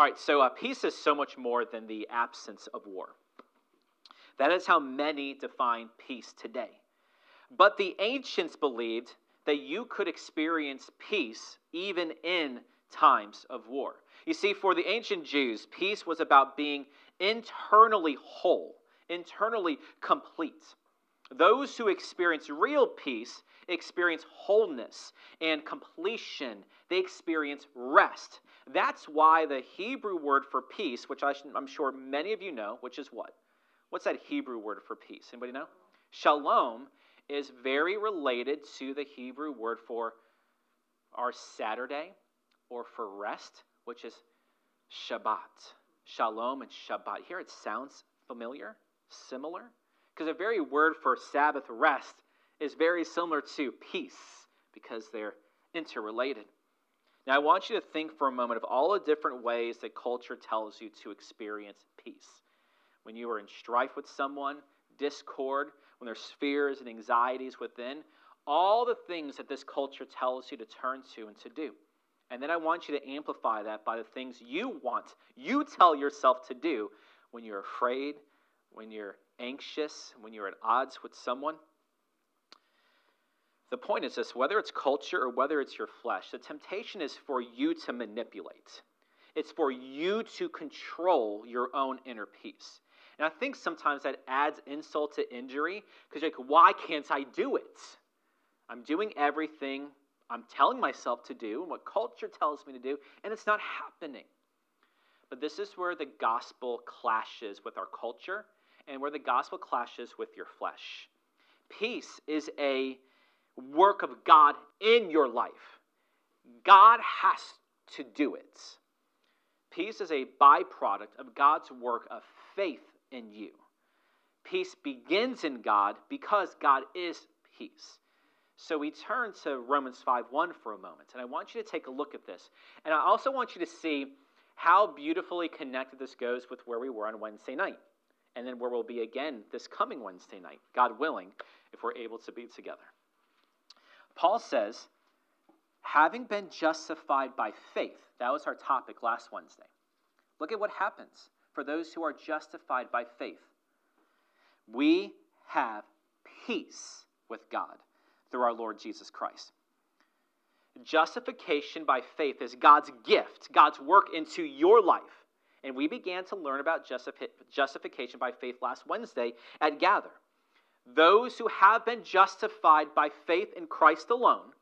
All right, so uh, peace is so much more than the absence of war. That is how many define peace today. But the ancients believed that you could experience peace even in times of war. You see, for the ancient Jews, peace was about being internally whole, internally complete. Those who experience real peace experience wholeness and completion. They experience rest. That's why the Hebrew word for peace, which I'm sure many of you know, which is what? What's that Hebrew word for peace? Anybody know? Shalom is very related to the Hebrew word for our Saturday or for rest, which is Shabbat. Shalom and Shabbat. Here it sounds familiar, similar, because the very word for Sabbath rest is very similar to peace because they're interrelated. Now, I want you to think for a moment of all the different ways that culture tells you to experience peace. When you are in strife with someone, discord, when there's fears and anxieties within, all the things that this culture tells you to turn to and to do. And then I want you to amplify that by the things you want, you tell yourself to do when you're afraid, when you're anxious, when you're at odds with someone. The point is this whether it's culture or whether it's your flesh, the temptation is for you to manipulate. It's for you to control your own inner peace. And I think sometimes that adds insult to injury because you're like, why can't I do it? I'm doing everything I'm telling myself to do and what culture tells me to do, and it's not happening. But this is where the gospel clashes with our culture and where the gospel clashes with your flesh. Peace is a work of God in your life. God has to do it. Peace is a byproduct of God's work of faith in you. Peace begins in God because God is peace. So we turn to Romans 5 1 for a moment, and I want you to take a look at this. And I also want you to see how beautifully connected this goes with where we were on Wednesday night, and then where we'll be again this coming Wednesday night, God willing, if we're able to be together. Paul says, having been justified by faith, that was our topic last Wednesday. Look at what happens for those who are justified by faith. We have peace with God through our Lord Jesus Christ. Justification by faith is God's gift, God's work into your life. And we began to learn about justification by faith last Wednesday at Gather. Those who have been justified by faith in Christ alone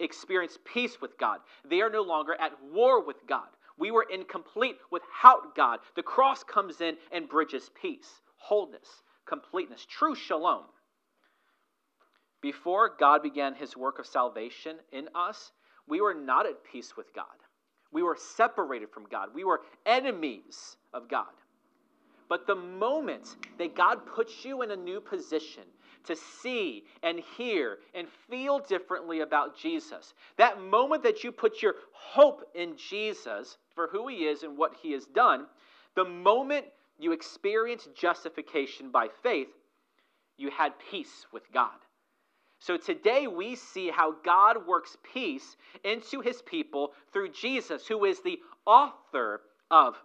experience peace with God. They are no longer at war with God. We were incomplete without God. The cross comes in and bridges peace, wholeness, completeness, true shalom. Before God began his work of salvation in us, we were not at peace with God. We were separated from God. We were enemies of God. But the moment that God puts you in a new position to see and hear and feel differently about Jesus, that moment that you put your hope in Jesus for who he is and what he has done, the moment you experience justification by faith, you had peace with God. So today we see how God works peace into his people through Jesus, who is the author of.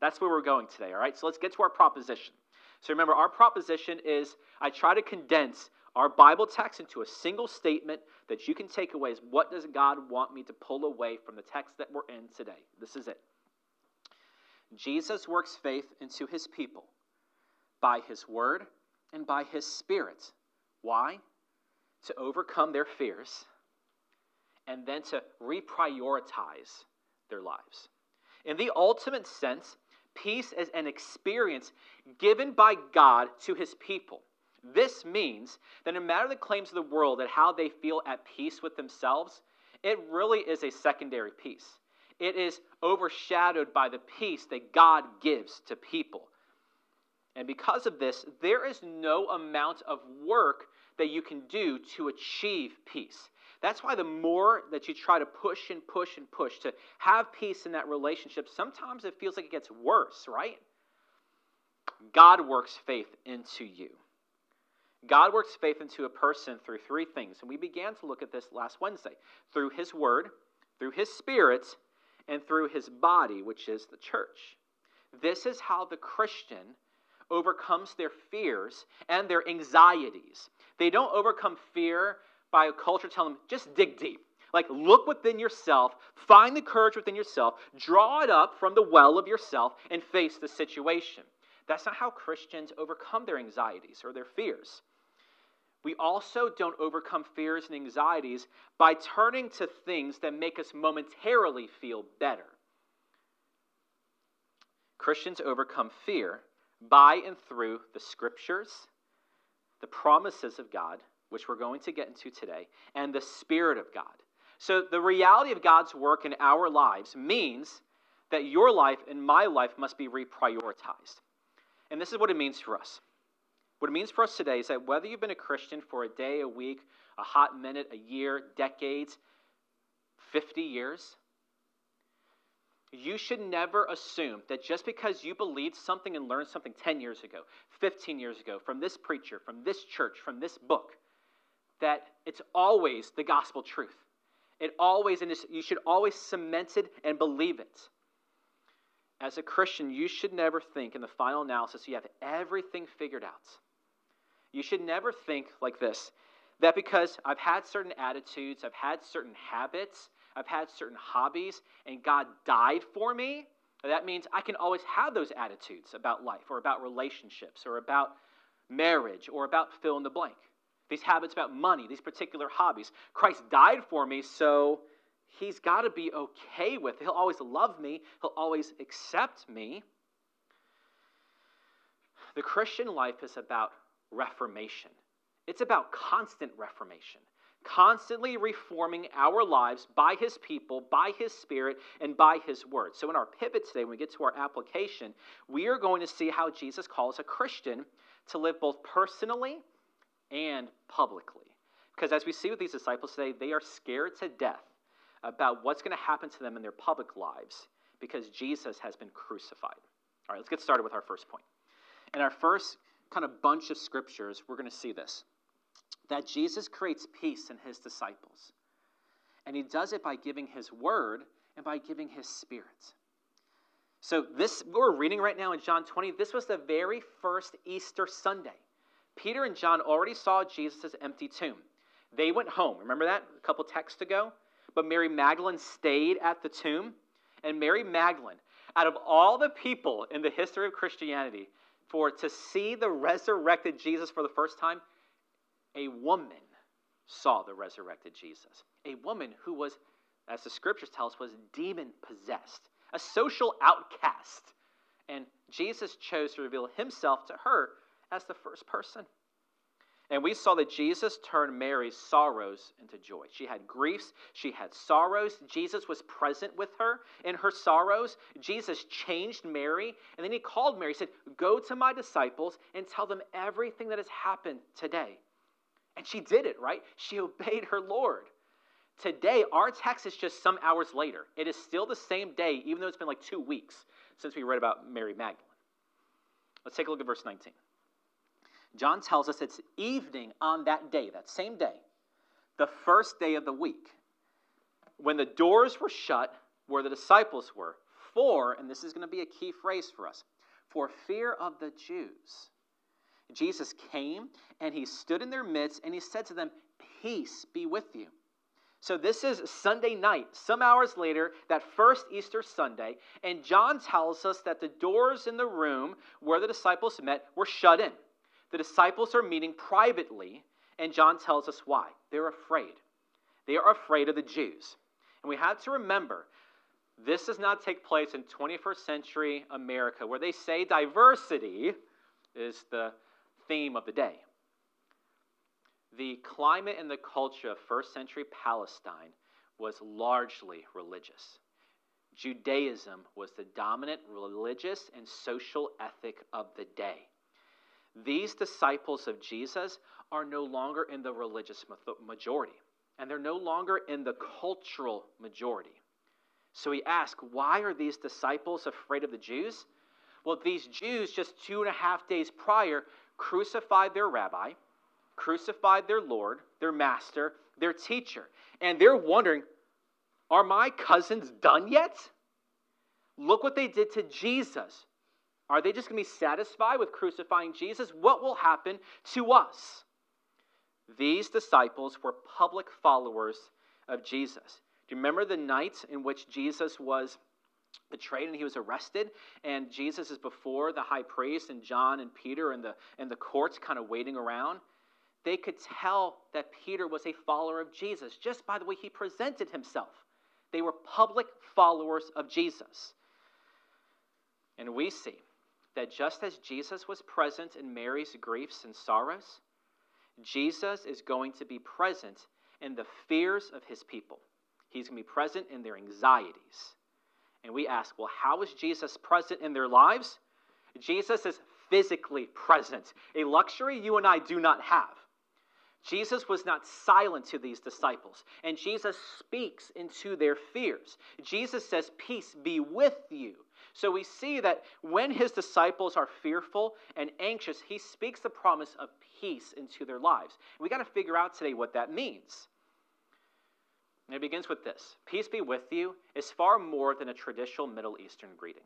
That's where we're going today, all right? So let's get to our proposition. So remember, our proposition is I try to condense our Bible text into a single statement that you can take away is what does God want me to pull away from the text that we're in today? This is it. Jesus works faith into his people by his word and by his spirit. Why? To overcome their fears and then to reprioritize their lives. In the ultimate sense, Peace is an experience given by God to his people. This means that no matter the claims of the world and how they feel at peace with themselves, it really is a secondary peace. It is overshadowed by the peace that God gives to people. And because of this, there is no amount of work that you can do to achieve peace. That's why the more that you try to push and push and push to have peace in that relationship, sometimes it feels like it gets worse, right? God works faith into you. God works faith into a person through three things. And we began to look at this last Wednesday through his word, through his spirit, and through his body, which is the church. This is how the Christian overcomes their fears and their anxieties. They don't overcome fear by a culture telling them, just dig deep. Like, look within yourself, find the courage within yourself, draw it up from the well of yourself, and face the situation. That's not how Christians overcome their anxieties or their fears. We also don't overcome fears and anxieties by turning to things that make us momentarily feel better. Christians overcome fear by and through the scriptures, the promises of God, which we're going to get into today, and the Spirit of God. So, the reality of God's work in our lives means that your life and my life must be reprioritized. And this is what it means for us. What it means for us today is that whether you've been a Christian for a day, a week, a hot minute, a year, decades, 50 years, you should never assume that just because you believed something and learned something 10 years ago, 15 years ago, from this preacher, from this church, from this book, that it's always the gospel truth. It always, and you should always cement it and believe it. As a Christian, you should never think in the final analysis you have everything figured out. You should never think like this that because I've had certain attitudes, I've had certain habits, I've had certain hobbies, and God died for me, that means I can always have those attitudes about life or about relationships or about marriage or about fill in the blank. These habits about money, these particular hobbies. Christ died for me, so he's got to be okay with it. He'll always love me, he'll always accept me. The Christian life is about reformation. It's about constant reformation, constantly reforming our lives by His people, by His Spirit, and by His Word. So, in our pivot today, when we get to our application, we are going to see how Jesus calls a Christian to live both personally and publicly. Because as we see with these disciples today, they are scared to death about what's going to happen to them in their public lives because Jesus has been crucified. All right, let's get started with our first point. In our first kind of bunch of scriptures, we're going to see this that Jesus creates peace in his disciples. And he does it by giving his word and by giving his spirit. So, this we're reading right now in John 20, this was the very first Easter Sunday. Peter and John already saw Jesus' empty tomb. They went home. Remember that a couple texts ago? But Mary Magdalene stayed at the tomb. And Mary Magdalene, out of all the people in the history of Christianity, for to see the resurrected Jesus for the first time, a woman saw the resurrected Jesus. A woman who was, as the scriptures tell us, was demon possessed, a social outcast. And Jesus chose to reveal himself to her as the first person. And we saw that Jesus turned Mary's sorrows into joy. She had griefs, she had sorrows. Jesus was present with her in her sorrows. Jesus changed Mary, and then he called Mary, he said, Go to my disciples and tell them everything that has happened today. And she did it, right? She obeyed her Lord. Today, our text is just some hours later. It is still the same day, even though it's been like two weeks since we read about Mary Magdalene. Let's take a look at verse 19. John tells us it's evening on that day, that same day, the first day of the week, when the doors were shut where the disciples were. For, and this is going to be a key phrase for us, for fear of the Jews. Jesus came and he stood in their midst and he said to them, Peace be with you. So, this is Sunday night, some hours later, that first Easter Sunday, and John tells us that the doors in the room where the disciples met were shut in. The disciples are meeting privately, and John tells us why. They're afraid. They are afraid of the Jews. And we have to remember this does not take place in 21st century America, where they say diversity is the theme of the day. The climate and the culture of first century Palestine was largely religious. Judaism was the dominant religious and social ethic of the day. These disciples of Jesus are no longer in the religious majority, and they're no longer in the cultural majority. So we ask, why are these disciples afraid of the Jews? Well, these Jews, just two and a half days prior, crucified their rabbi, crucified their Lord, their master, their teacher. And they're wondering, are my cousins done yet? Look what they did to Jesus. Are they just going to be satisfied with crucifying Jesus? What will happen to us? These disciples were public followers of Jesus. Do you remember the night in which Jesus was betrayed and he was arrested and jesus is before the high priest and john and peter and the, and the courts kind of waiting around they could tell that peter was a follower of jesus just by the way he presented himself they were public followers of jesus and we see that just as jesus was present in mary's griefs and sorrows jesus is going to be present in the fears of his people he's going to be present in their anxieties and we ask, well, how is Jesus present in their lives? Jesus is physically present, a luxury you and I do not have. Jesus was not silent to these disciples, and Jesus speaks into their fears. Jesus says, Peace be with you. So we see that when his disciples are fearful and anxious, he speaks the promise of peace into their lives. We got to figure out today what that means. And it begins with this Peace be with you is far more than a traditional Middle Eastern greeting.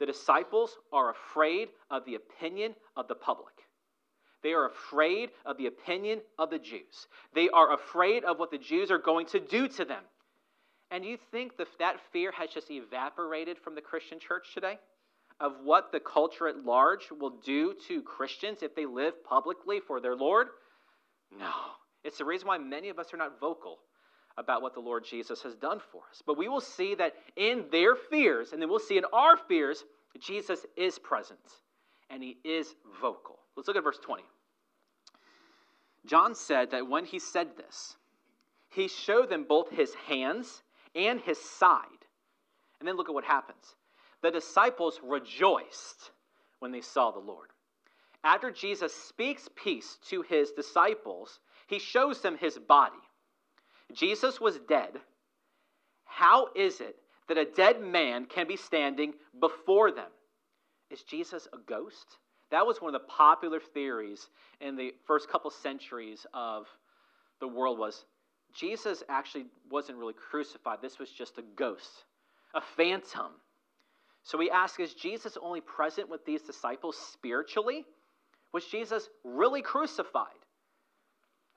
The disciples are afraid of the opinion of the public. They are afraid of the opinion of the Jews. They are afraid of what the Jews are going to do to them. And you think that that fear has just evaporated from the Christian church today? Of what the culture at large will do to Christians if they live publicly for their Lord? No. It's the reason why many of us are not vocal about what the Lord Jesus has done for us. But we will see that in their fears, and then we'll see in our fears, Jesus is present and he is vocal. Let's look at verse 20. John said that when he said this, he showed them both his hands and his side. And then look at what happens. The disciples rejoiced when they saw the Lord. After Jesus speaks peace to his disciples, he shows them his body. Jesus was dead. How is it that a dead man can be standing before them? Is Jesus a ghost? That was one of the popular theories in the first couple centuries of the world was Jesus actually wasn't really crucified. This was just a ghost, a phantom. So we ask, is Jesus only present with these disciples spiritually? Was Jesus really crucified?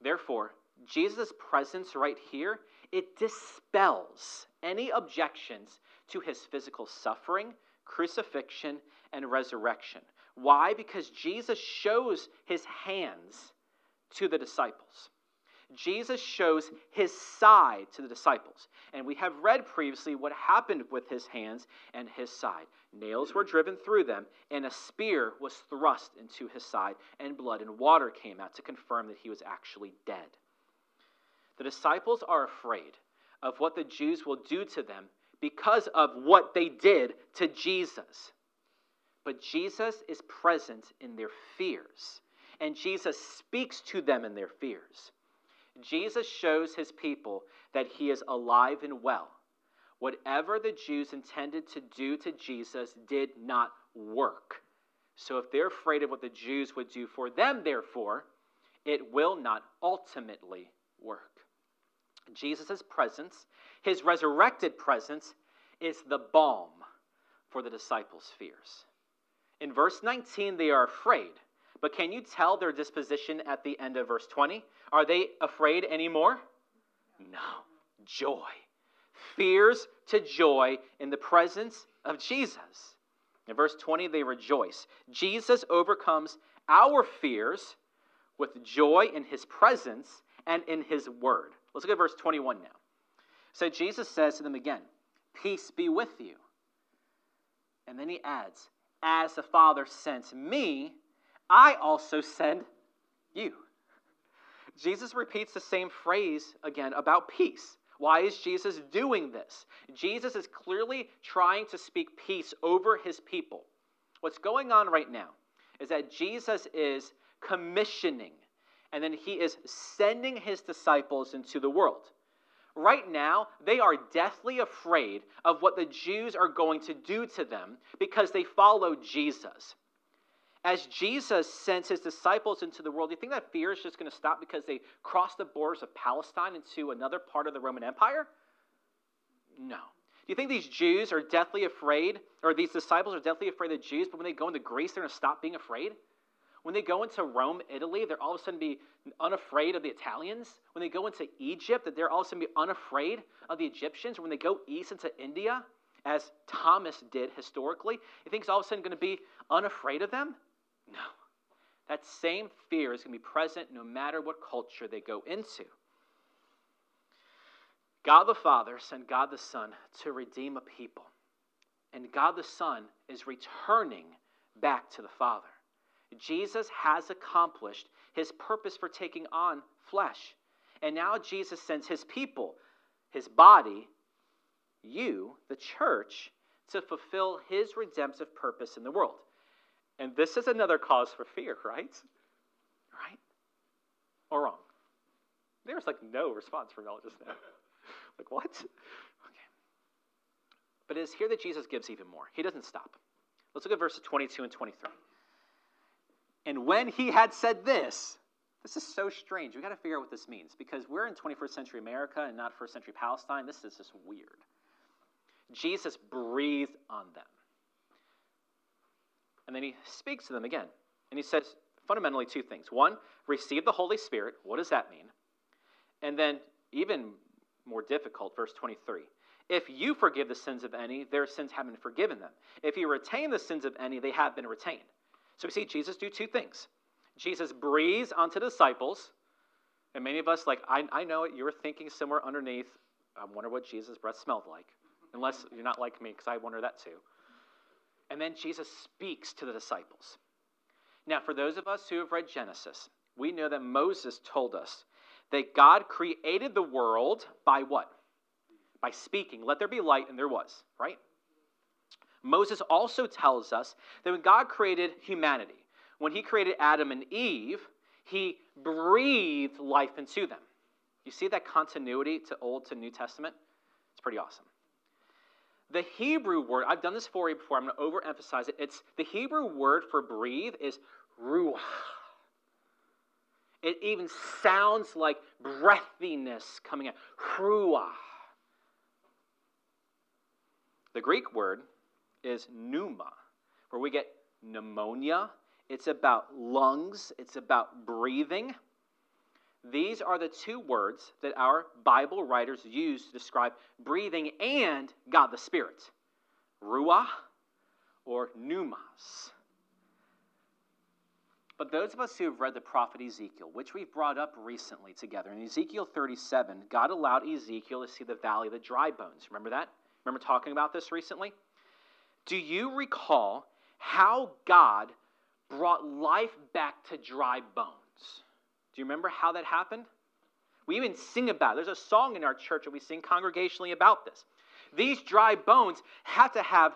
Therefore, Jesus' presence right here, it dispels any objections to his physical suffering, crucifixion, and resurrection. Why? Because Jesus shows his hands to the disciples. Jesus shows his side to the disciples. And we have read previously what happened with his hands and his side. Nails were driven through them, and a spear was thrust into his side, and blood and water came out to confirm that he was actually dead. The disciples are afraid of what the Jews will do to them because of what they did to Jesus. But Jesus is present in their fears, and Jesus speaks to them in their fears. Jesus shows his people that he is alive and well. Whatever the Jews intended to do to Jesus did not work. So if they're afraid of what the Jews would do for them, therefore, it will not ultimately work. Jesus' presence, his resurrected presence, is the balm for the disciples' fears. In verse 19, they are afraid. But can you tell their disposition at the end of verse 20? Are they afraid anymore? No. Joy. Fears to joy in the presence of Jesus. In verse 20, they rejoice. Jesus overcomes our fears with joy in his presence and in his word. Let's look at verse 21 now. So Jesus says to them again, Peace be with you. And then he adds, As the Father sent me, I also send you. Jesus repeats the same phrase again about peace. Why is Jesus doing this? Jesus is clearly trying to speak peace over his people. What's going on right now is that Jesus is commissioning and then he is sending his disciples into the world. Right now, they are deathly afraid of what the Jews are going to do to them because they follow Jesus. As Jesus sends his disciples into the world, do you think that fear is just going to stop because they cross the borders of Palestine into another part of the Roman Empire? No. Do you think these Jews are deathly afraid, or these disciples are deathly afraid of Jews, but when they go into Greece, they're going to stop being afraid? When they go into Rome, Italy, they're all of a sudden be unafraid of the Italians. When they go into Egypt, that they're all of a sudden be unafraid of the Egyptians. When they go east into India, as Thomas did historically, he thinks all of a sudden going to be unafraid of them? No. That same fear is going to be present no matter what culture they go into. God the Father sent God the Son to redeem a people. And God the Son is returning back to the Father. Jesus has accomplished his purpose for taking on flesh. And now Jesus sends his people, his body, you, the church, to fulfill his redemptive purpose in the world. And this is another cause for fear, right? Right? Or wrong? There was like no response from y'all just now. like, what? Okay. But it is here that Jesus gives even more. He doesn't stop. Let's look at verses 22 and 23. And when he had said this, this is so strange. We've got to figure out what this means because we're in 21st century America and not first century Palestine. This is just weird. Jesus breathed on them. And then he speaks to them again. And he says fundamentally two things. One, receive the Holy Spirit. What does that mean? And then, even more difficult, verse 23. If you forgive the sins of any, their sins have been forgiven them. If you retain the sins of any, they have been retained. So we see Jesus do two things. Jesus breathes onto the disciples, and many of us, like, I, I know it, you were thinking somewhere underneath, I wonder what Jesus' breath smelled like. Unless you're not like me, because I wonder that too. And then Jesus speaks to the disciples. Now, for those of us who have read Genesis, we know that Moses told us that God created the world by what? By speaking. Let there be light, and there was, right? Moses also tells us that when God created humanity, when he created Adam and Eve, he breathed life into them. You see that continuity to Old to New Testament? It's pretty awesome. The Hebrew word, I've done this for you before, I'm going to overemphasize it. It's the Hebrew word for breathe is ruach. It even sounds like breathiness coming out. Ruach. The Greek word is pneuma, where we get pneumonia. It's about lungs, it's about breathing. These are the two words that our Bible writers use to describe breathing and God the Spirit Ruach or Pneumas. But those of us who have read the prophet Ezekiel, which we've brought up recently together, in Ezekiel 37, God allowed Ezekiel to see the valley of the dry bones. Remember that? Remember talking about this recently? Do you recall how God brought life back to dry bones? Do you remember how that happened? We even sing about it. There's a song in our church that we sing congregationally about this. These dry bones have to have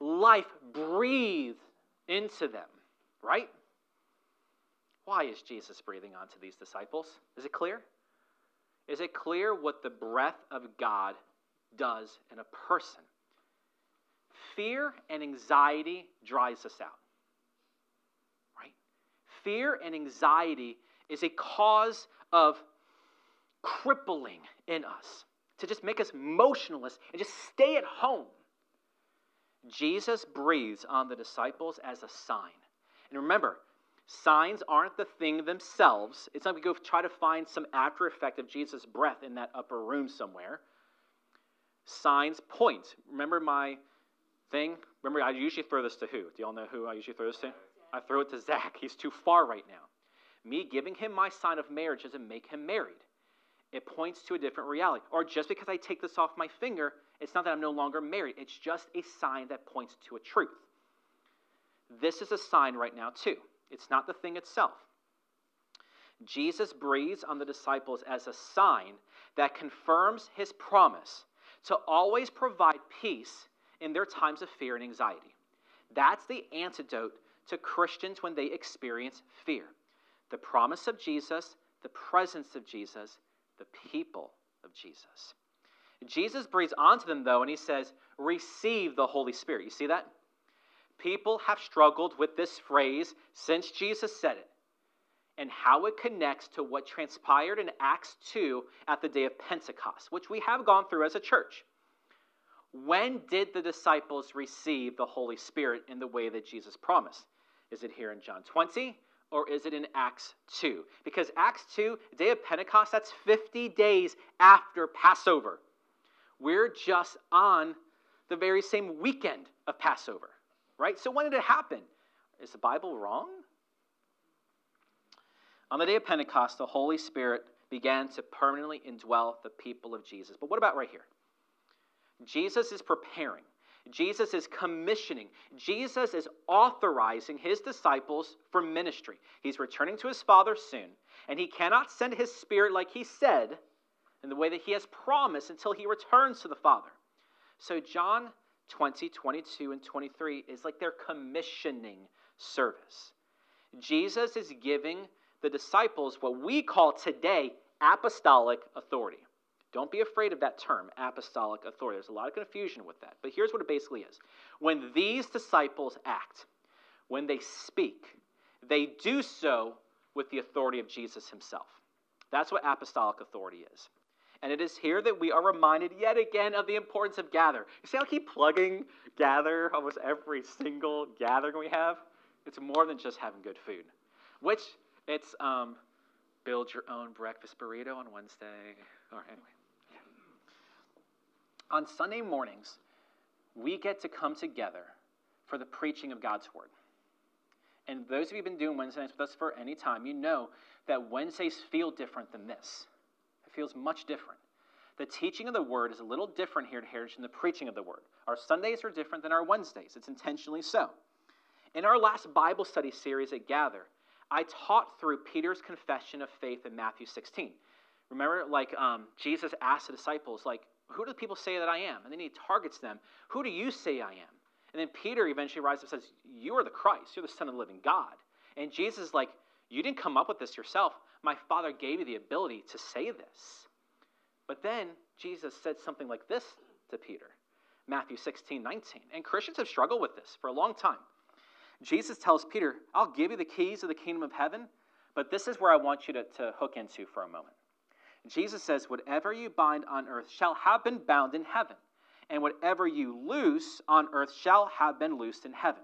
life breathe into them, right? Why is Jesus breathing onto these disciples? Is it clear? Is it clear what the breath of God does in a person? Fear and anxiety dries us out. Right? Fear and anxiety is a cause of crippling in us, to just make us motionless and just stay at home. Jesus breathes on the disciples as a sign. And remember, signs aren't the thing themselves. It's not like we go try to find some after effect of Jesus' breath in that upper room somewhere. Signs point. Remember my thing? Remember, I usually throw this to who? Do y'all know who I usually throw this to? I throw it to Zach. He's too far right now. Me giving him my sign of marriage doesn't make him married. It points to a different reality. Or just because I take this off my finger, it's not that I'm no longer married. It's just a sign that points to a truth. This is a sign right now, too. It's not the thing itself. Jesus breathes on the disciples as a sign that confirms his promise to always provide peace in their times of fear and anxiety. That's the antidote to Christians when they experience fear the promise of Jesus, the presence of Jesus, the people of Jesus. Jesus breathes onto them, though, and he says, Receive the Holy Spirit. You see that? People have struggled with this phrase since Jesus said it and how it connects to what transpired in Acts 2 at the day of Pentecost, which we have gone through as a church. when did the disciples receive the Holy Spirit in the way that Jesus promised? Is it here in John 20 or is it in Acts 2? Because Acts 2, day of Pentecost, that's 50 days after Passover. We're just on the very same weekend of Passover, right? So when did it happen? Is the Bible wrong? On the day of Pentecost, the Holy Spirit began to permanently indwell the people of Jesus. But what about right here? Jesus is preparing. Jesus is commissioning. Jesus is authorizing his disciples for ministry. He's returning to his Father soon, and he cannot send his Spirit like he said in the way that he has promised until he returns to the Father. So, John 20, 22, and 23 is like their commissioning service. Jesus is giving the disciples what we call today apostolic authority. Don't be afraid of that term, apostolic authority. There's a lot of confusion with that. But here's what it basically is when these disciples act, when they speak, they do so with the authority of Jesus himself. That's what apostolic authority is. And it is here that we are reminded yet again of the importance of gather. You see I keep plugging gather almost every single gathering we have? It's more than just having good food, which it's um, build your own breakfast burrito on Wednesday. Right, anyway on Sunday mornings, we get to come together for the preaching of God's Word. And those of you who've been doing Wednesday nights with us for any time, you know that Wednesdays feel different than this. It feels much different. The teaching of the Word is a little different here at Heritage than the preaching of the Word. Our Sundays are different than our Wednesdays. It's intentionally so. In our last Bible study series at Gather, I taught through Peter's confession of faith in Matthew 16. Remember, like um, Jesus asked the disciples, like, who do people say that I am? And then he targets them. Who do you say I am? And then Peter eventually rises up and says, You are the Christ. You're the Son of the living God. And Jesus is like, You didn't come up with this yourself. My Father gave you the ability to say this. But then Jesus said something like this to Peter Matthew 16, 19. And Christians have struggled with this for a long time. Jesus tells Peter, I'll give you the keys of the kingdom of heaven, but this is where I want you to, to hook into for a moment. Jesus says, Whatever you bind on earth shall have been bound in heaven, and whatever you loose on earth shall have been loosed in heaven.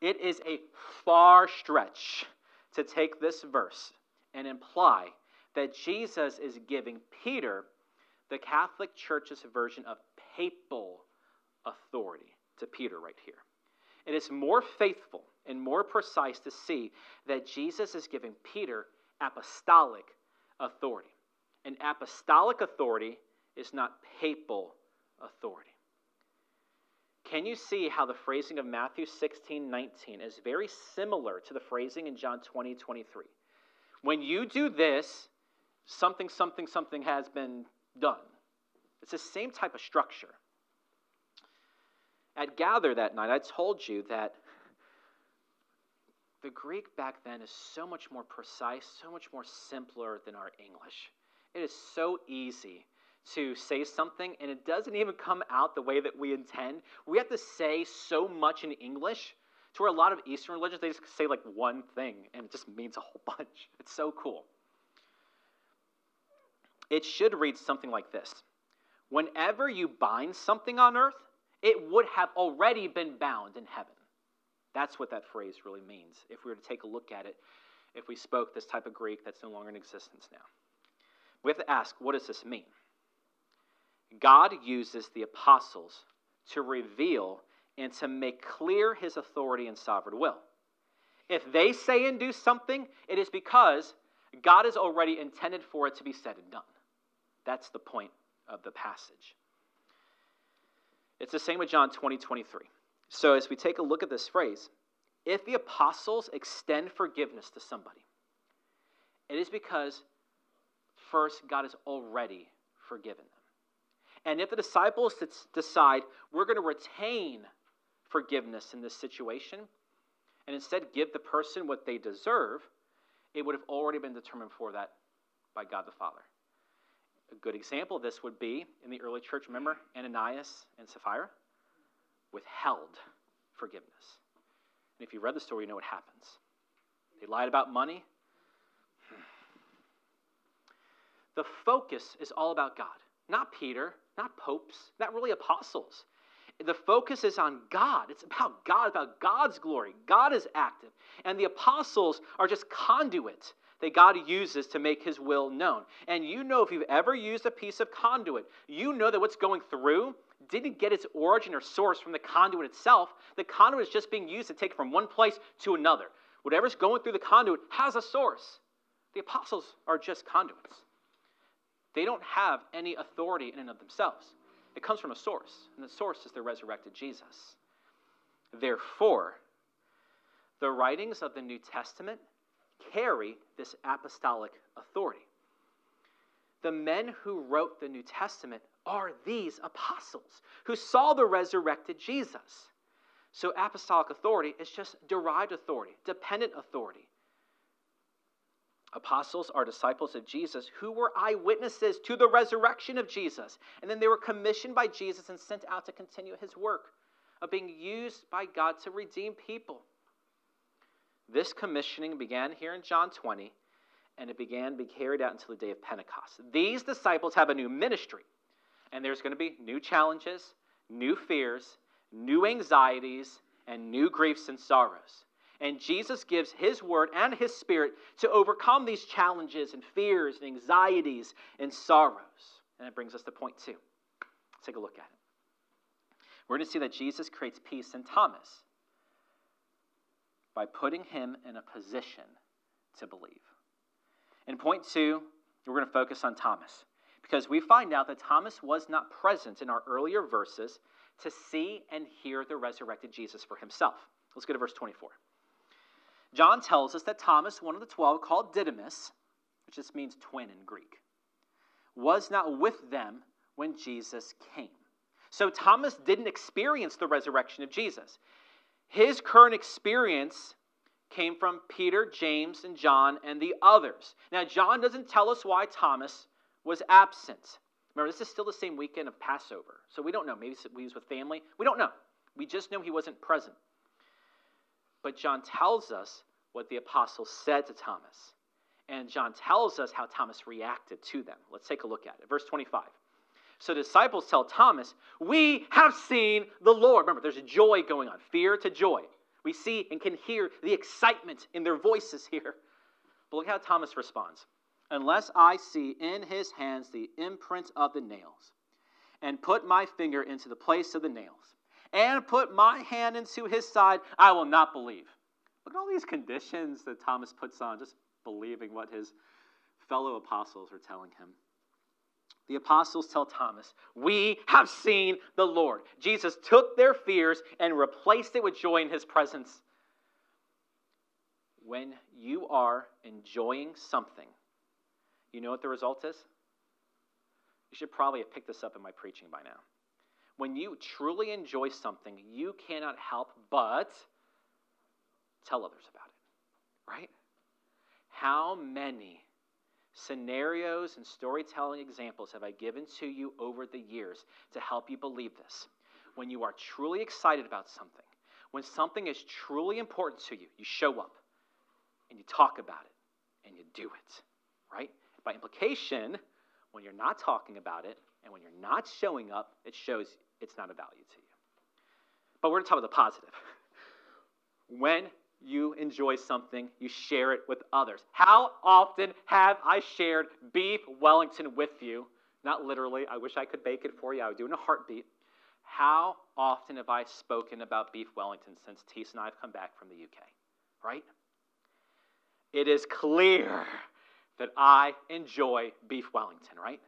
It is a far stretch to take this verse and imply that Jesus is giving Peter the Catholic Church's version of papal authority to Peter right here. It is more faithful and more precise to see that Jesus is giving Peter apostolic authority. And apostolic authority is not papal authority. Can you see how the phrasing of Matthew 16, 19 is very similar to the phrasing in John 20, 23? When you do this, something, something, something has been done. It's the same type of structure. At Gather that night, I told you that the Greek back then is so much more precise, so much more simpler than our English. It is so easy to say something and it doesn't even come out the way that we intend. We have to say so much in English to where a lot of Eastern religions, they just say like one thing and it just means a whole bunch. It's so cool. It should read something like this Whenever you bind something on earth, it would have already been bound in heaven. That's what that phrase really means. If we were to take a look at it, if we spoke this type of Greek that's no longer in existence now, we have to ask what does this mean? God uses the apostles to reveal and to make clear his authority and sovereign will. If they say and do something, it is because God has already intended for it to be said and done. That's the point of the passage. It's the same with John 20, 23. So, as we take a look at this phrase, if the apostles extend forgiveness to somebody, it is because first God has already forgiven them. And if the disciples decide we're going to retain forgiveness in this situation and instead give the person what they deserve, it would have already been determined for that by God the Father. A good example of this would be in the early church, remember Ananias and Sapphira? Withheld forgiveness. And if you read the story, you know what happens. They lied about money. The focus is all about God, not Peter, not popes, not really apostles. The focus is on God. It's about God, about God's glory. God is active. And the apostles are just conduit that God uses to make his will known. And you know, if you've ever used a piece of conduit, you know that what's going through didn't get its origin or source from the conduit itself. The conduit is just being used to take it from one place to another. Whatever's going through the conduit has a source. The apostles are just conduits. They don't have any authority in and of themselves. It comes from a source, and the source is the resurrected Jesus. Therefore, the writings of the New Testament carry this apostolic authority. The men who wrote the New Testament are these apostles who saw the resurrected Jesus. So, apostolic authority is just derived authority, dependent authority. Apostles are disciples of Jesus who were eyewitnesses to the resurrection of Jesus. And then they were commissioned by Jesus and sent out to continue his work of being used by God to redeem people. This commissioning began here in John 20, and it began to be carried out until the day of Pentecost. These disciples have a new ministry, and there's going to be new challenges, new fears, new anxieties, and new griefs and sorrows. And Jesus gives his word and his spirit to overcome these challenges and fears and anxieties and sorrows. And that brings us to point two. Let's take a look at it. We're going to see that Jesus creates peace in Thomas by putting him in a position to believe. In point two, we're going to focus on Thomas because we find out that Thomas was not present in our earlier verses to see and hear the resurrected Jesus for himself. Let's go to verse 24. John tells us that Thomas, one of the twelve, called Didymus, which just means twin in Greek, was not with them when Jesus came. So Thomas didn't experience the resurrection of Jesus. His current experience came from Peter, James, and John, and the others. Now, John doesn't tell us why Thomas was absent. Remember, this is still the same weekend of Passover. So we don't know. Maybe he was with family. We don't know. We just know he wasn't present. But John tells us what the apostles said to Thomas. And John tells us how Thomas reacted to them. Let's take a look at it. Verse 25. So disciples tell Thomas, We have seen the Lord. Remember, there's joy going on, fear to joy. We see and can hear the excitement in their voices here. But look how Thomas responds Unless I see in his hands the imprint of the nails, and put my finger into the place of the nails, and put my hand into his side, I will not believe. Look at all these conditions that Thomas puts on, just believing what his fellow apostles are telling him. The apostles tell Thomas, We have seen the Lord. Jesus took their fears and replaced it with joy in his presence. When you are enjoying something, you know what the result is? You should probably have picked this up in my preaching by now. When you truly enjoy something, you cannot help but tell others about it, right? How many scenarios and storytelling examples have I given to you over the years to help you believe this? When you are truly excited about something, when something is truly important to you, you show up and you talk about it and you do it, right? By implication, when you're not talking about it and when you're not showing up, it shows it's not a value to you. But we're going to talk about the positive. When you enjoy something, you share it with others. How often have I shared beef Wellington with you? Not literally, I wish I could bake it for you, I would do it in a heartbeat. How often have I spoken about beef Wellington since Tees and I have come back from the UK? Right? It is clear that I enjoy beef Wellington, right?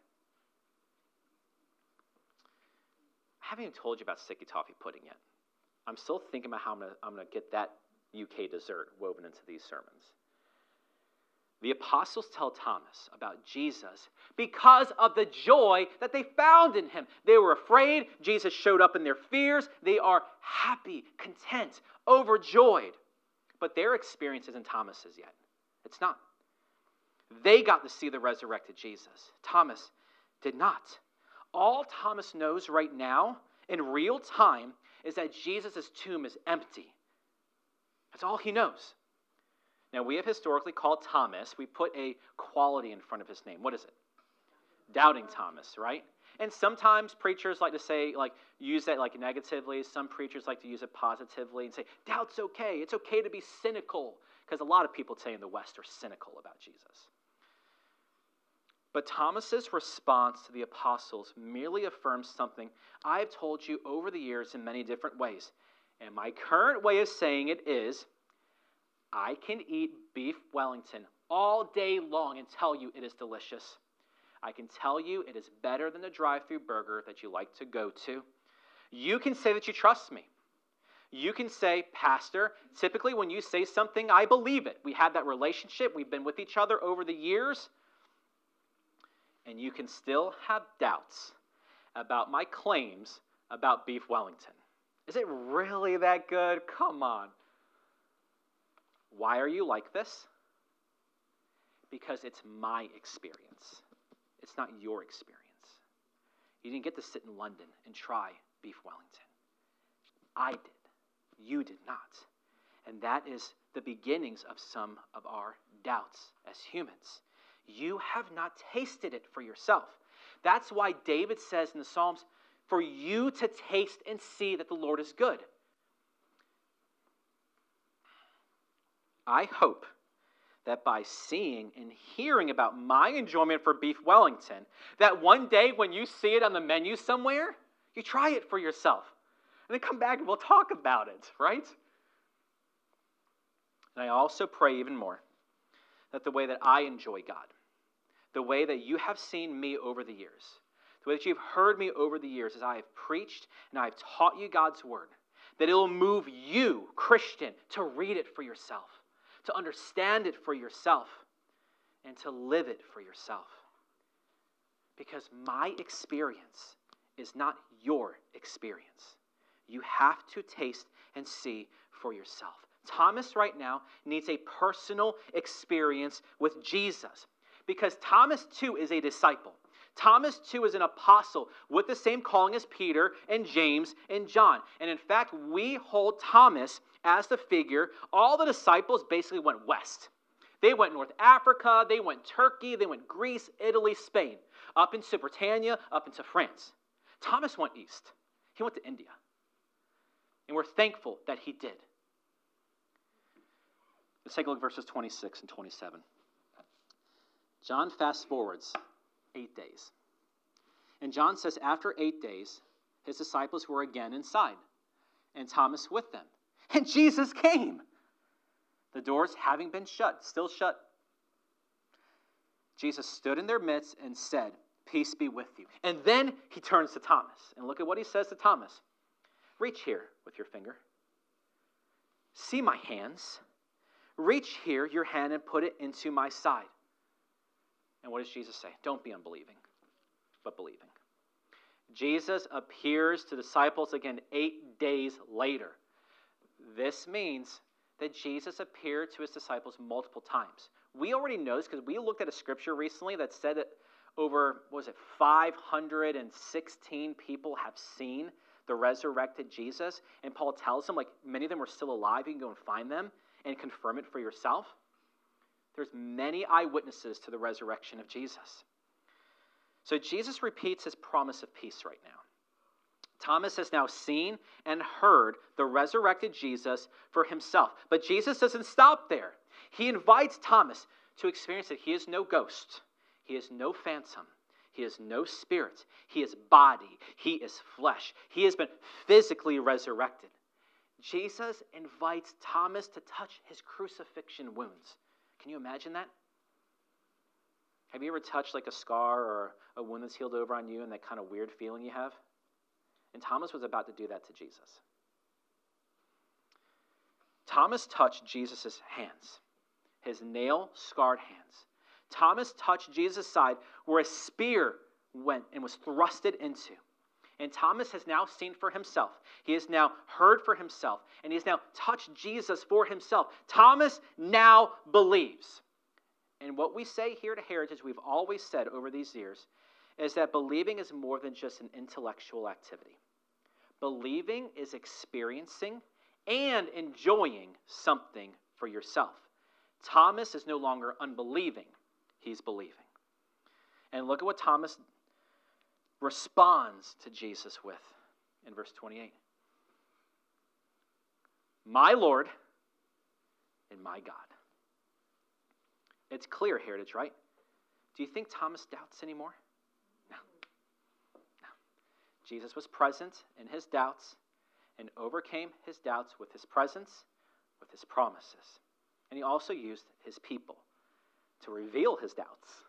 I haven't even told you about sticky toffee pudding yet. I'm still thinking about how I'm going to get that UK dessert woven into these sermons. The apostles tell Thomas about Jesus because of the joy that they found in him. They were afraid. Jesus showed up in their fears. They are happy, content, overjoyed. But their experience isn't Thomas's yet. It's not. They got to see the resurrected Jesus. Thomas did not. All Thomas knows right now, in real time, is that Jesus' tomb is empty. That's all he knows. Now, we have historically called Thomas, we put a quality in front of his name. What is it? Doubting Thomas, right? And sometimes preachers like to say, like, use that like negatively. Some preachers like to use it positively and say, doubt's okay. It's okay to be cynical. Because a lot of people today in the West are cynical about Jesus. But Thomas's response to the apostles merely affirms something I have told you over the years in many different ways. And my current way of saying it is I can eat beef Wellington all day long and tell you it is delicious. I can tell you it is better than the drive through burger that you like to go to. You can say that you trust me. You can say, Pastor, typically when you say something, I believe it. We had that relationship, we've been with each other over the years. And you can still have doubts about my claims about beef Wellington. Is it really that good? Come on. Why are you like this? Because it's my experience. It's not your experience. You didn't get to sit in London and try beef Wellington. I did. You did not. And that is the beginnings of some of our doubts as humans. You have not tasted it for yourself. That's why David says in the Psalms, for you to taste and see that the Lord is good. I hope that by seeing and hearing about my enjoyment for beef Wellington, that one day when you see it on the menu somewhere, you try it for yourself. And then come back and we'll talk about it, right? And I also pray even more that the way that I enjoy God, the way that you have seen me over the years, the way that you've heard me over the years as I have preached and I've taught you God's word, that it will move you, Christian, to read it for yourself to understand it for yourself, and to live it for yourself. Because my experience is not your experience. You have to taste and see for yourself. Thomas, right now, needs a personal experience with Jesus because Thomas, too, is a disciple. Thomas, too, is an apostle with the same calling as Peter and James and John. And in fact, we hold Thomas as the figure. All the disciples basically went west. They went North Africa, they went Turkey, they went Greece, Italy, Spain, up into Britannia, up into France. Thomas went east. He went to India. And we're thankful that he did. Let's take a look at verses 26 and 27. John fast forwards eight days. And John says, after eight days, his disciples were again inside, and Thomas with them. And Jesus came. The doors having been shut, still shut. Jesus stood in their midst and said, Peace be with you. And then he turns to Thomas. And look at what he says to Thomas Reach here with your finger. See my hands. Reach here your hand and put it into my side. And what does Jesus say? Don't be unbelieving, but believing. Jesus appears to disciples again eight days later. This means that Jesus appeared to his disciples multiple times. We already know this because we looked at a scripture recently that said that over, was it, 516 people have seen the resurrected Jesus. And Paul tells them, like, many of them were still alive. You can go and find them and confirm it for yourself. There's many eyewitnesses to the resurrection of Jesus. So Jesus repeats his promise of peace right now. Thomas has now seen and heard the resurrected Jesus for himself. But Jesus doesn't stop there. He invites Thomas to experience that he is no ghost, he is no phantom, he is no spirit, he is body, he is flesh. He has been physically resurrected. Jesus invites Thomas to touch his crucifixion wounds. Can you imagine that? Have you ever touched like a scar or a wound that's healed over on you and that kind of weird feeling you have? And Thomas was about to do that to Jesus. Thomas touched Jesus' hands, his nail scarred hands. Thomas touched Jesus' side where a spear went and was thrusted into. And Thomas has now seen for himself. He has now heard for himself. And he has now touched Jesus for himself. Thomas now believes. And what we say here to Heritage, we've always said over these years, is that believing is more than just an intellectual activity. Believing is experiencing and enjoying something for yourself. Thomas is no longer unbelieving, he's believing. And look at what Thomas responds to Jesus with in verse 28 My Lord and my God. It's clear heritage, right? Do you think Thomas doubts anymore? No. No. Jesus was present in his doubts and overcame his doubts with his presence, with his promises. And he also used his people to reveal his doubts?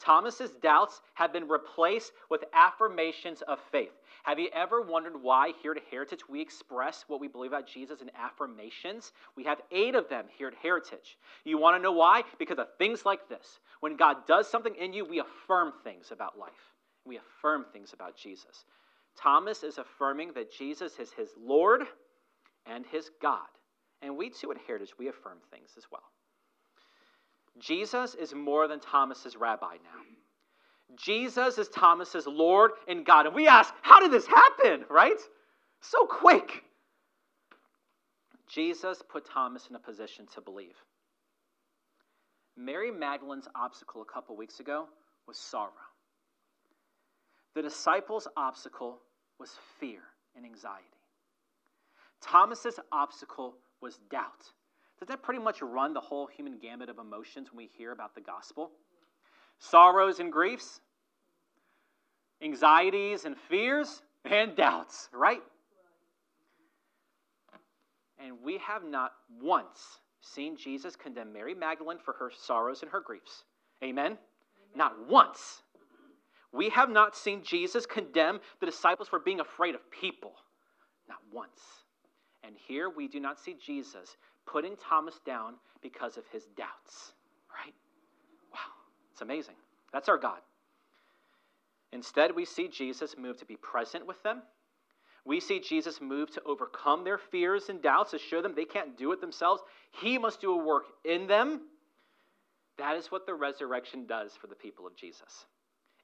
Thomas's doubts have been replaced with affirmations of faith. Have you ever wondered why here at Heritage we express what we believe about Jesus in affirmations? We have eight of them here at Heritage. You want to know why? Because of things like this. When God does something in you, we affirm things about life. We affirm things about Jesus. Thomas is affirming that Jesus is his Lord and his God. And we too at Heritage, we affirm things as well. Jesus is more than Thomas's rabbi now. Jesus is Thomas's Lord and God. And we ask, how did this happen, right? So quick. Jesus put Thomas in a position to believe. Mary Magdalene's obstacle a couple weeks ago was sorrow. The disciples' obstacle was fear and anxiety. Thomas's obstacle was doubt. Does that pretty much run the whole human gamut of emotions when we hear about the gospel? Sorrows and griefs, anxieties and fears, and doubts, right? And we have not once seen Jesus condemn Mary Magdalene for her sorrows and her griefs. Amen? Amen? Not once. We have not seen Jesus condemn the disciples for being afraid of people. Not once. And here we do not see Jesus putting Thomas down because of his doubts. Right? Wow. It's amazing. That's our God. Instead, we see Jesus move to be present with them. We see Jesus move to overcome their fears and doubts, to show them they can't do it themselves. He must do a work in them. That is what the resurrection does for the people of Jesus.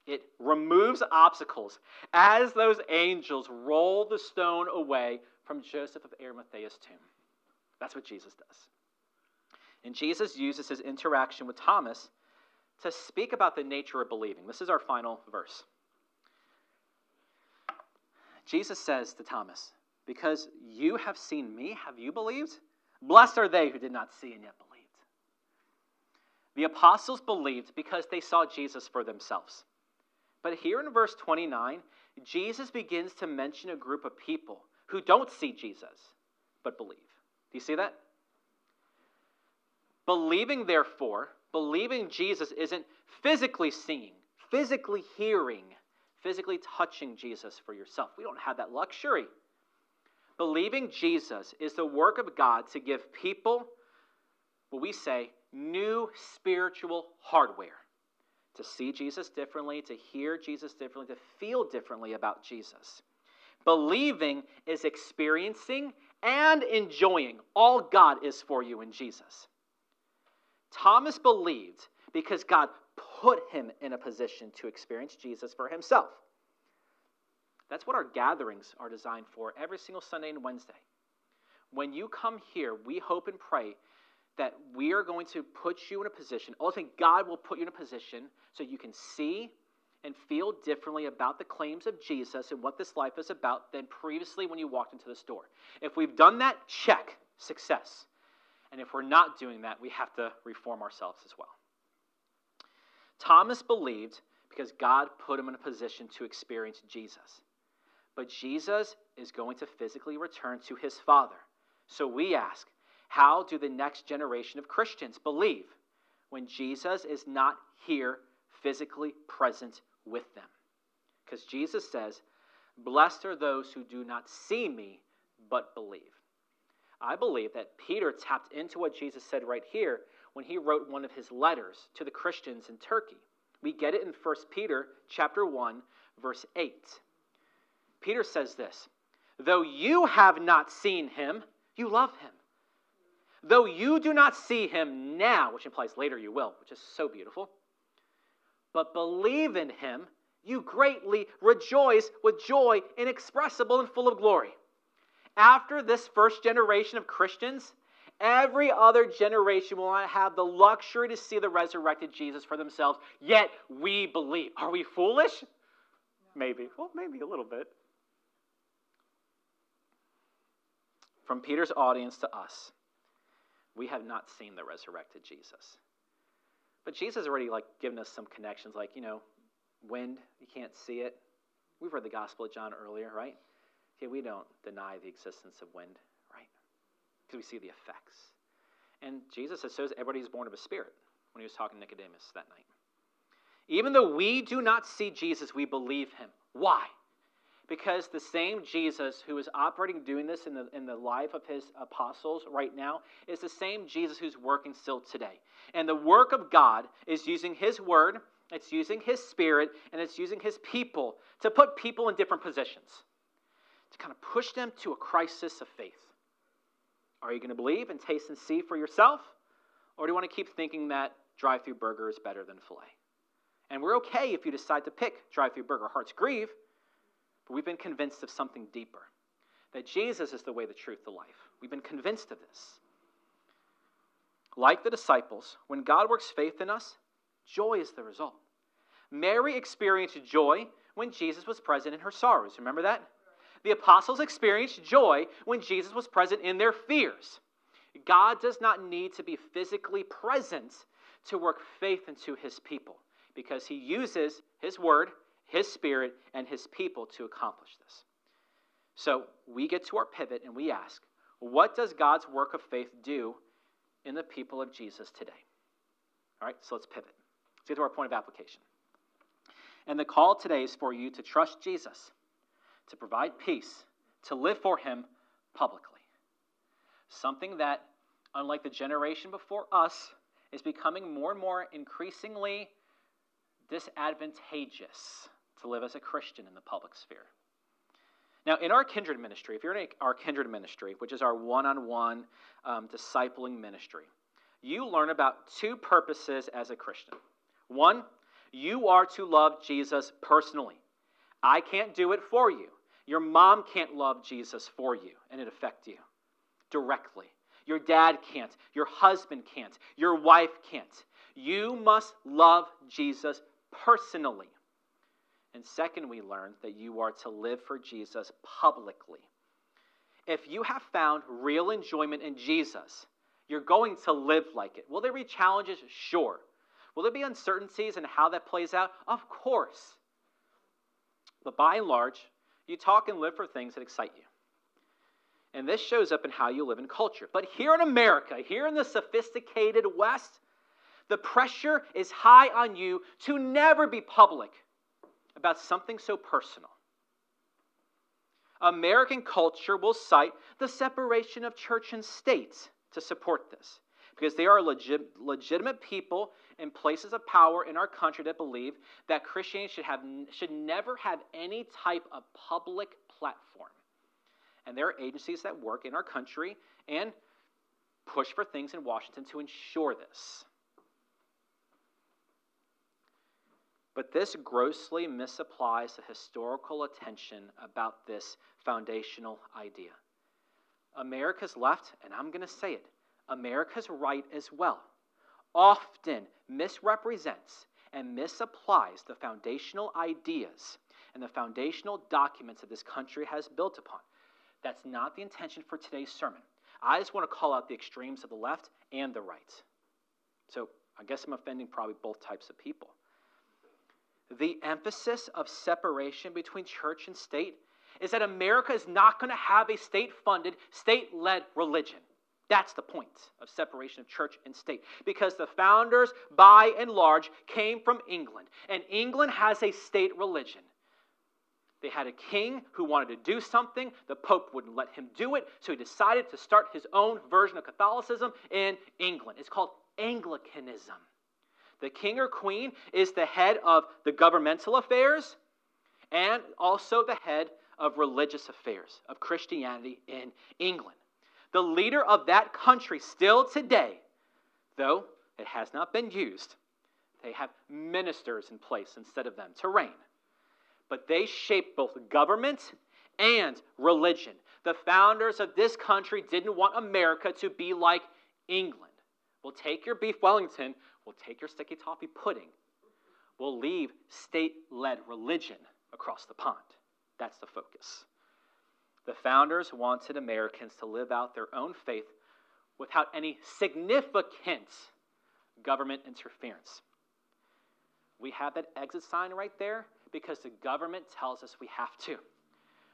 It removes obstacles as those angels roll the stone away from Joseph of Arimathea's tomb. That's what Jesus does. And Jesus uses his interaction with Thomas to speak about the nature of believing. This is our final verse. Jesus says to Thomas, Because you have seen me, have you believed? Blessed are they who did not see and yet believed. The apostles believed because they saw Jesus for themselves. But here in verse 29, Jesus begins to mention a group of people who don't see Jesus, but believe. Do you see that? Believing, therefore, believing Jesus isn't physically seeing, physically hearing, physically touching Jesus for yourself. We don't have that luxury. Believing Jesus is the work of God to give people what we say new spiritual hardware to see Jesus differently, to hear Jesus differently, to feel differently about Jesus. Believing is experiencing and enjoying all God is for you in Jesus. Thomas believed because God put him in a position to experience Jesus for himself. That's what our gatherings are designed for every single Sunday and Wednesday. When you come here, we hope and pray that we are going to put you in a position, ultimately, God will put you in a position so you can see and feel differently about the claims of Jesus and what this life is about than previously when you walked into the store. If we've done that, check, success. And if we're not doing that, we have to reform ourselves as well. Thomas believed because God put him in a position to experience Jesus. But Jesus is going to physically return to his Father. So we ask, how do the next generation of Christians believe when Jesus is not here physically present with them? Because Jesus says, Blessed are those who do not see me, but believe. I believe that Peter tapped into what Jesus said right here when he wrote one of his letters to the Christians in Turkey. We get it in 1 Peter chapter 1 verse 8. Peter says this, "Though you have not seen him, you love him. Though you do not see him now, which implies later you will, which is so beautiful, but believe in him, you greatly rejoice with joy inexpressible and full of glory." After this first generation of Christians, Every other generation will not have the luxury to see the resurrected Jesus for themselves, yet we believe. Are we foolish? maybe. Well, maybe a little bit. From Peter's audience to us, we have not seen the resurrected Jesus. But Jesus already like given us some connections, like, you know, wind, you can't see it. We've read the Gospel of John earlier, right? Okay, we don't deny the existence of wind, right? Because we see the effects. And Jesus says, so is everybody who's born of a spirit when he was talking to Nicodemus that night. Even though we do not see Jesus, we believe him. Why? Because the same Jesus who is operating, doing this in the, in the life of his apostles right now, is the same Jesus who's working still today. And the work of God is using his word, it's using his spirit, and it's using his people to put people in different positions, to kind of push them to a crisis of faith. Are you going to believe and taste and see for yourself? Or do you want to keep thinking that drive through burger is better than filet? And we're okay if you decide to pick drive through burger. Hearts grieve, but we've been convinced of something deeper that Jesus is the way, the truth, the life. We've been convinced of this. Like the disciples, when God works faith in us, joy is the result. Mary experienced joy when Jesus was present in her sorrows. Remember that? The apostles experienced joy when Jesus was present in their fears. God does not need to be physically present to work faith into his people because he uses his word, his spirit, and his people to accomplish this. So we get to our pivot and we ask, what does God's work of faith do in the people of Jesus today? All right, so let's pivot. Let's get to our point of application. And the call today is for you to trust Jesus, to provide peace, to live for him publicly. Something that, unlike the generation before us, is becoming more and more increasingly disadvantageous to live as a Christian in the public sphere. Now, in our kindred ministry, if you're in our kindred ministry, which is our one on one discipling ministry, you learn about two purposes as a Christian. One, you are to love Jesus personally. I can't do it for you. Your mom can't love Jesus for you and it affect you directly. Your dad can't. Your husband can't. Your wife can't. You must love Jesus personally. And second, we learn that you are to live for Jesus publicly. If you have found real enjoyment in Jesus, you're going to live like it. Will there be challenges? Sure. Will there be uncertainties in how that plays out? Of course. But by and large, you talk and live for things that excite you. And this shows up in how you live in culture. But here in America, here in the sophisticated West, the pressure is high on you to never be public about something so personal. American culture will cite the separation of church and state to support this because there are legit, legitimate people in places of power in our country that believe that Christianity should, have, should never have any type of public platform. And there are agencies that work in our country and push for things in Washington to ensure this. But this grossly misapplies the historical attention about this foundational idea. America's left, and I'm going to say it, America's right as well, often misrepresents and misapplies the foundational ideas and the foundational documents that this country has built upon. That's not the intention for today's sermon. I just want to call out the extremes of the left and the right. So I guess I'm offending probably both types of people. The emphasis of separation between church and state is that America is not going to have a state funded, state led religion. That's the point of separation of church and state. Because the founders, by and large, came from England. And England has a state religion. They had a king who wanted to do something. The Pope wouldn't let him do it. So he decided to start his own version of Catholicism in England. It's called Anglicanism. The king or queen is the head of the governmental affairs and also the head of religious affairs, of Christianity in England. The leader of that country, still today, though it has not been used, they have ministers in place instead of them to reign. But they shape both government and religion. The founders of this country didn't want America to be like England. We'll take your beef Wellington, we'll take your sticky toffee pudding, we'll leave state led religion across the pond. That's the focus. The founders wanted Americans to live out their own faith without any significant government interference. We have that exit sign right there because the government tells us we have to.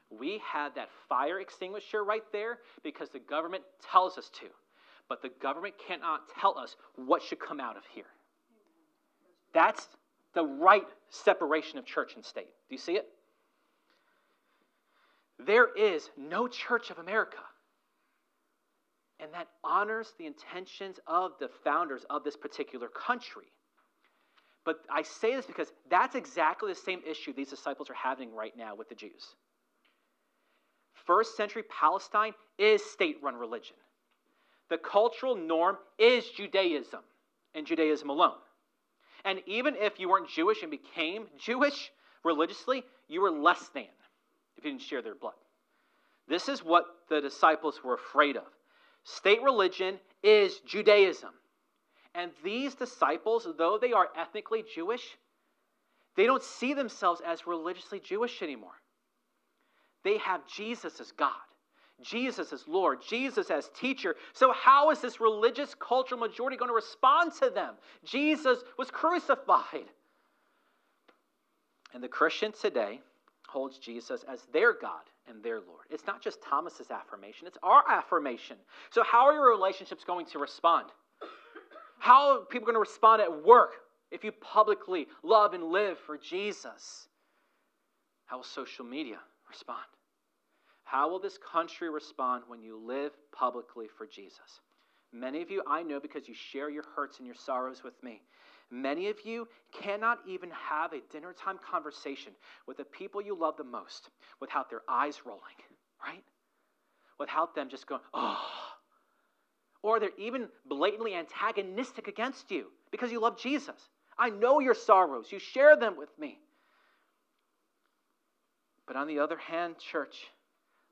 We have that fire extinguisher right there because the government tells us to. But the government cannot tell us what should come out of here. That's the right separation of church and state. Do you see it? There is no church of America. And that honors the intentions of the founders of this particular country. But I say this because that's exactly the same issue these disciples are having right now with the Jews. First century Palestine is state run religion. The cultural norm is Judaism and Judaism alone. And even if you weren't Jewish and became Jewish religiously, you were less than if you didn't share their blood. This is what the disciples were afraid of. State religion is Judaism. And these disciples, though they are ethnically Jewish, they don't see themselves as religiously Jewish anymore. They have Jesus as God, Jesus as Lord, Jesus as teacher. So, how is this religious cultural majority going to respond to them? Jesus was crucified. And the Christian today holds Jesus as their God and their Lord. It's not just Thomas's affirmation, it's our affirmation. So, how are your relationships going to respond? How are people going to respond at work if you publicly love and live for Jesus? How will social media respond? How will this country respond when you live publicly for Jesus? Many of you I know because you share your hurts and your sorrows with me. Many of you cannot even have a dinner time conversation with the people you love the most without their eyes rolling, right? Without them just going, oh, or they're even blatantly antagonistic against you because you love Jesus. I know your sorrows, you share them with me. But on the other hand, church,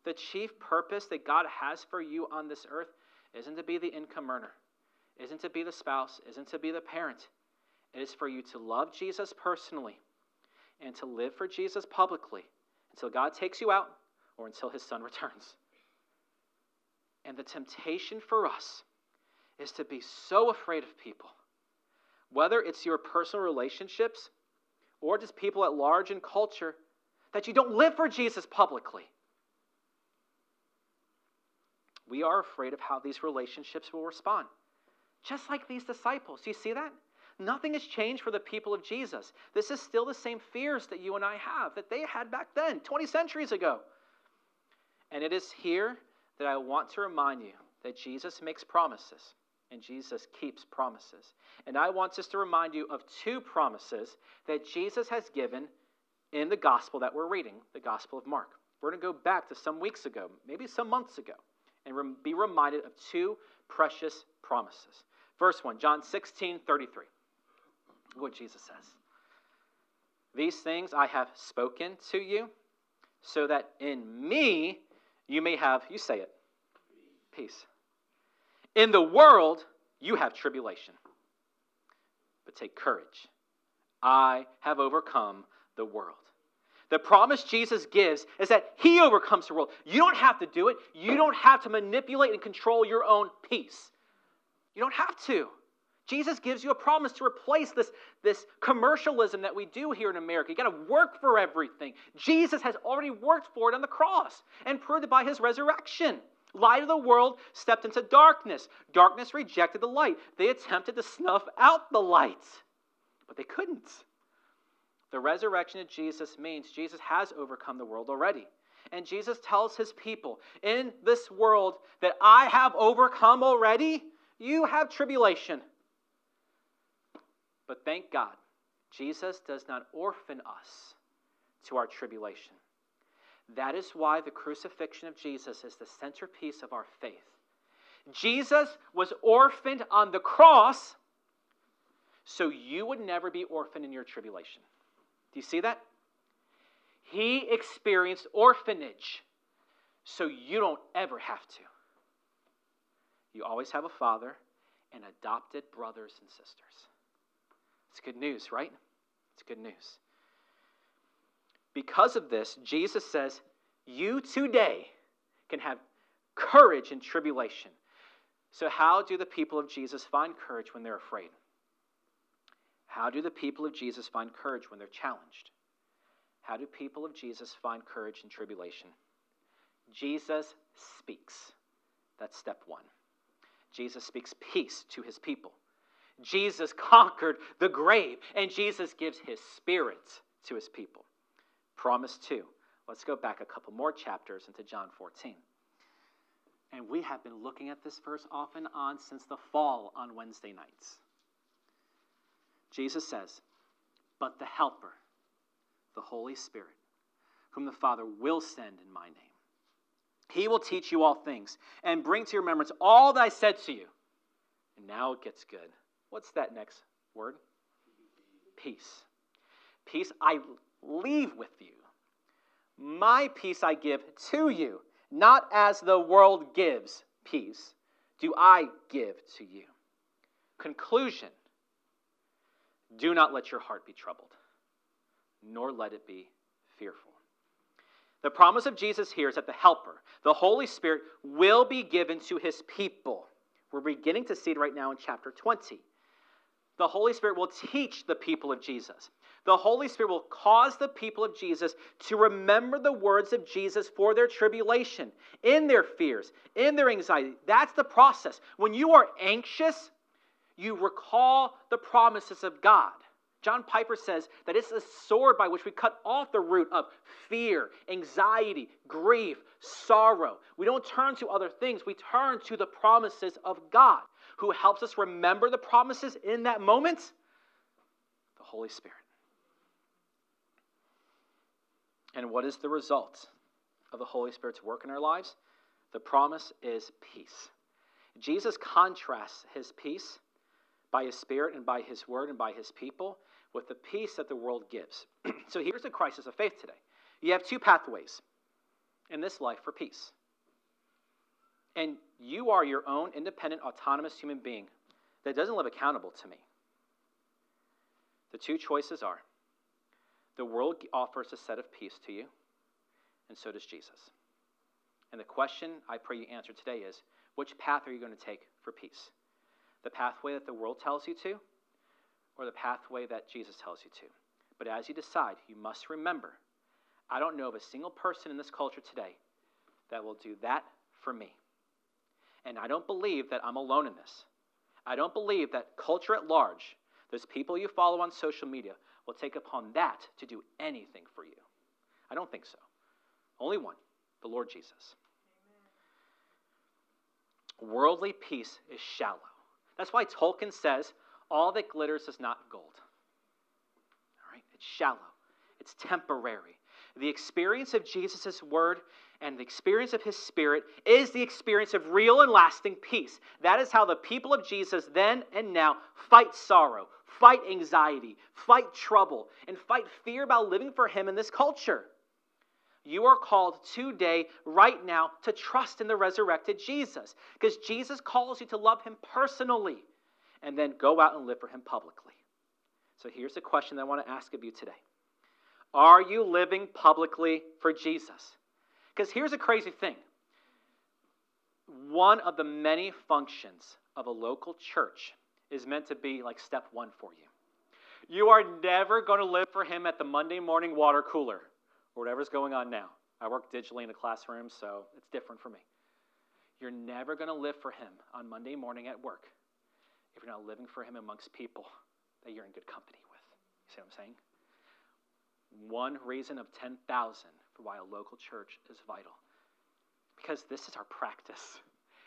the chief purpose that God has for you on this earth isn't to be the income earner, isn't to be the spouse, isn't to be the parent. It is for you to love Jesus personally and to live for Jesus publicly until God takes you out or until his son returns. And the temptation for us is to be so afraid of people, whether it's your personal relationships or just people at large in culture, that you don't live for Jesus publicly. We are afraid of how these relationships will respond. Just like these disciples. Do you see that? Nothing has changed for the people of Jesus. This is still the same fears that you and I have, that they had back then, 20 centuries ago. And it is here that I want to remind you that Jesus makes promises and Jesus keeps promises. And I want us to remind you of two promises that Jesus has given in the gospel that we're reading, the Gospel of Mark. We're going to go back to some weeks ago, maybe some months ago, and be reminded of two precious promises. First one, John 16 33. Look what Jesus says. These things I have spoken to you, so that in me you may have, you say it, peace. In the world you have tribulation. But take courage. I have overcome the world. The promise Jesus gives is that He overcomes the world. You don't have to do it. You don't have to manipulate and control your own peace. You don't have to. Jesus gives you a promise to replace this, this commercialism that we do here in America. You got to work for everything. Jesus has already worked for it on the cross and proved it by his resurrection. Light of the world stepped into darkness. Darkness rejected the light. They attempted to snuff out the light, but they couldn't. The resurrection of Jesus means Jesus has overcome the world already. And Jesus tells his people, in this world that I have overcome already, you have tribulation. But thank God, Jesus does not orphan us to our tribulation. That is why the crucifixion of Jesus is the centerpiece of our faith. Jesus was orphaned on the cross so you would never be orphaned in your tribulation. Do you see that? He experienced orphanage, so you don't ever have to. You always have a father and adopted brothers and sisters. It's good news, right? It's good news. Because of this, Jesus says, You today can have courage in tribulation. So, how do the people of Jesus find courage when they're afraid? How do the people of Jesus find courage when they're challenged? How do people of Jesus find courage in tribulation? Jesus speaks. That's step one. Jesus speaks peace to his people. Jesus conquered the grave, and Jesus gives his spirit to his people. Promise two. Let's go back a couple more chapters into John 14. And we have been looking at this verse off and on since the fall on Wednesday nights. Jesus says, But the Helper, the Holy Spirit, whom the Father will send in my name, he will teach you all things and bring to your remembrance all that I said to you. And now it gets good. What's that next word? Peace. Peace I leave with you. My peace I give to you, not as the world gives peace, do I give to you. Conclusion Do not let your heart be troubled, nor let it be fearful. The promise of Jesus here is that the Helper, the Holy Spirit, will be given to his people. We're beginning to see it right now in chapter 20. The Holy Spirit will teach the people of Jesus. The Holy Spirit will cause the people of Jesus to remember the words of Jesus for their tribulation, in their fears, in their anxiety. That's the process. When you are anxious, you recall the promises of God. John Piper says that it's a sword by which we cut off the root of fear, anxiety, grief, sorrow. We don't turn to other things, we turn to the promises of God, who helps us remember the promises in that moment the Holy Spirit. And what is the result of the Holy Spirit's work in our lives? The promise is peace. Jesus contrasts his peace by his Spirit and by his word and by his people with the peace that the world gives. so here's the crisis of faith today. You have two pathways in this life for peace. And you are your own independent, autonomous human being that doesn't live accountable to me. The two choices are the world offers a set of peace to you, and so does Jesus. And the question I pray you answer today is which path are you going to take for peace? The pathway that the world tells you to, or the pathway that Jesus tells you to. But as you decide, you must remember I don't know of a single person in this culture today that will do that for me. And I don't believe that I'm alone in this. I don't believe that culture at large, those people you follow on social media, will take upon that to do anything for you. I don't think so. Only one the Lord Jesus. Amen. Worldly peace is shallow. That's why Tolkien says all that glitters is not gold. All right? It's shallow, it's temporary. The experience of Jesus' word and the experience of his spirit is the experience of real and lasting peace. That is how the people of Jesus then and now fight sorrow, fight anxiety, fight trouble, and fight fear about living for him in this culture. You are called today, right now, to trust in the resurrected Jesus because Jesus calls you to love him personally and then go out and live for Him publicly. So here's the question that I want to ask of you today Are you living publicly for Jesus? Because here's a crazy thing one of the many functions of a local church is meant to be like step one for you. You are never going to live for Him at the Monday morning water cooler or whatever's going on now. I work digitally in a classroom, so it's different for me. You're never going to live for Him on Monday morning at work if you're not living for Him amongst people that you're in good company with. You see what I'm saying? One reason of 10,000 for why a local church is vital. Because this is our practice.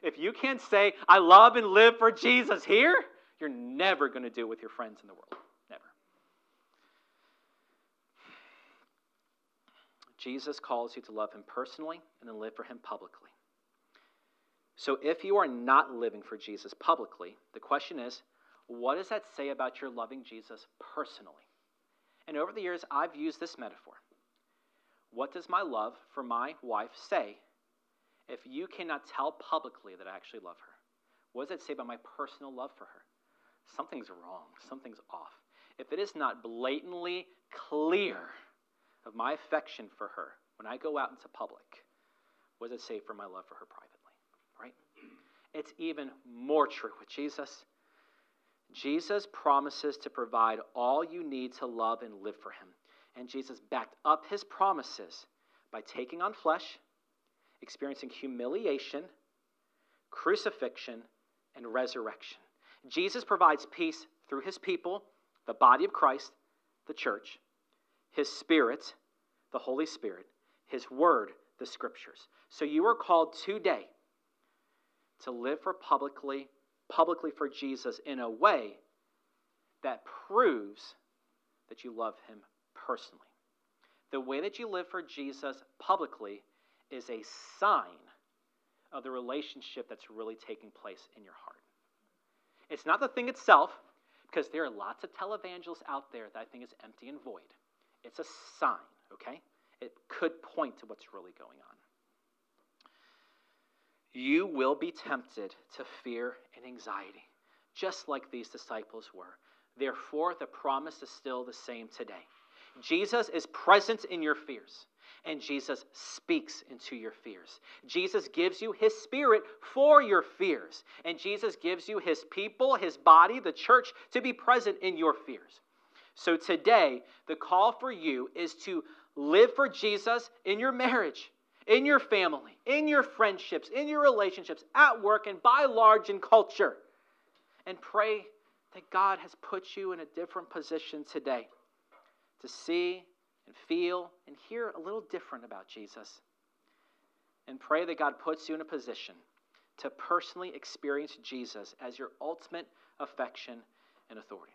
If you can't say, I love and live for Jesus here, you're never going to do it with your friends in the world. Never. Jesus calls you to love him personally and then live for him publicly. So if you are not living for Jesus publicly, the question is, what does that say about your loving Jesus personally? And over the years, I've used this metaphor. What does my love for my wife say if you cannot tell publicly that I actually love her? What does that say about my personal love for her? Something's wrong, something's off. If it is not blatantly clear, of my affection for her when I go out into public, does it say for my love for her privately? Right? It's even more true with Jesus. Jesus promises to provide all you need to love and live for him. And Jesus backed up his promises by taking on flesh, experiencing humiliation, crucifixion, and resurrection. Jesus provides peace through his people, the body of Christ, the church, his spirit, the Holy Spirit, his word, the scriptures. So you are called today to live for publicly publicly for Jesus in a way that proves that you love him personally. The way that you live for Jesus publicly is a sign of the relationship that's really taking place in your heart. It's not the thing itself, because there are lots of televangelists out there that I think is empty and void. It's a sign, okay? It could point to what's really going on. You will be tempted to fear and anxiety, just like these disciples were. Therefore, the promise is still the same today. Jesus is present in your fears, and Jesus speaks into your fears. Jesus gives you his spirit for your fears, and Jesus gives you his people, his body, the church, to be present in your fears. So today, the call for you is to live for Jesus in your marriage, in your family, in your friendships, in your relationships, at work, and by large in culture. And pray that God has put you in a different position today to see and feel and hear a little different about Jesus. And pray that God puts you in a position to personally experience Jesus as your ultimate affection and authority.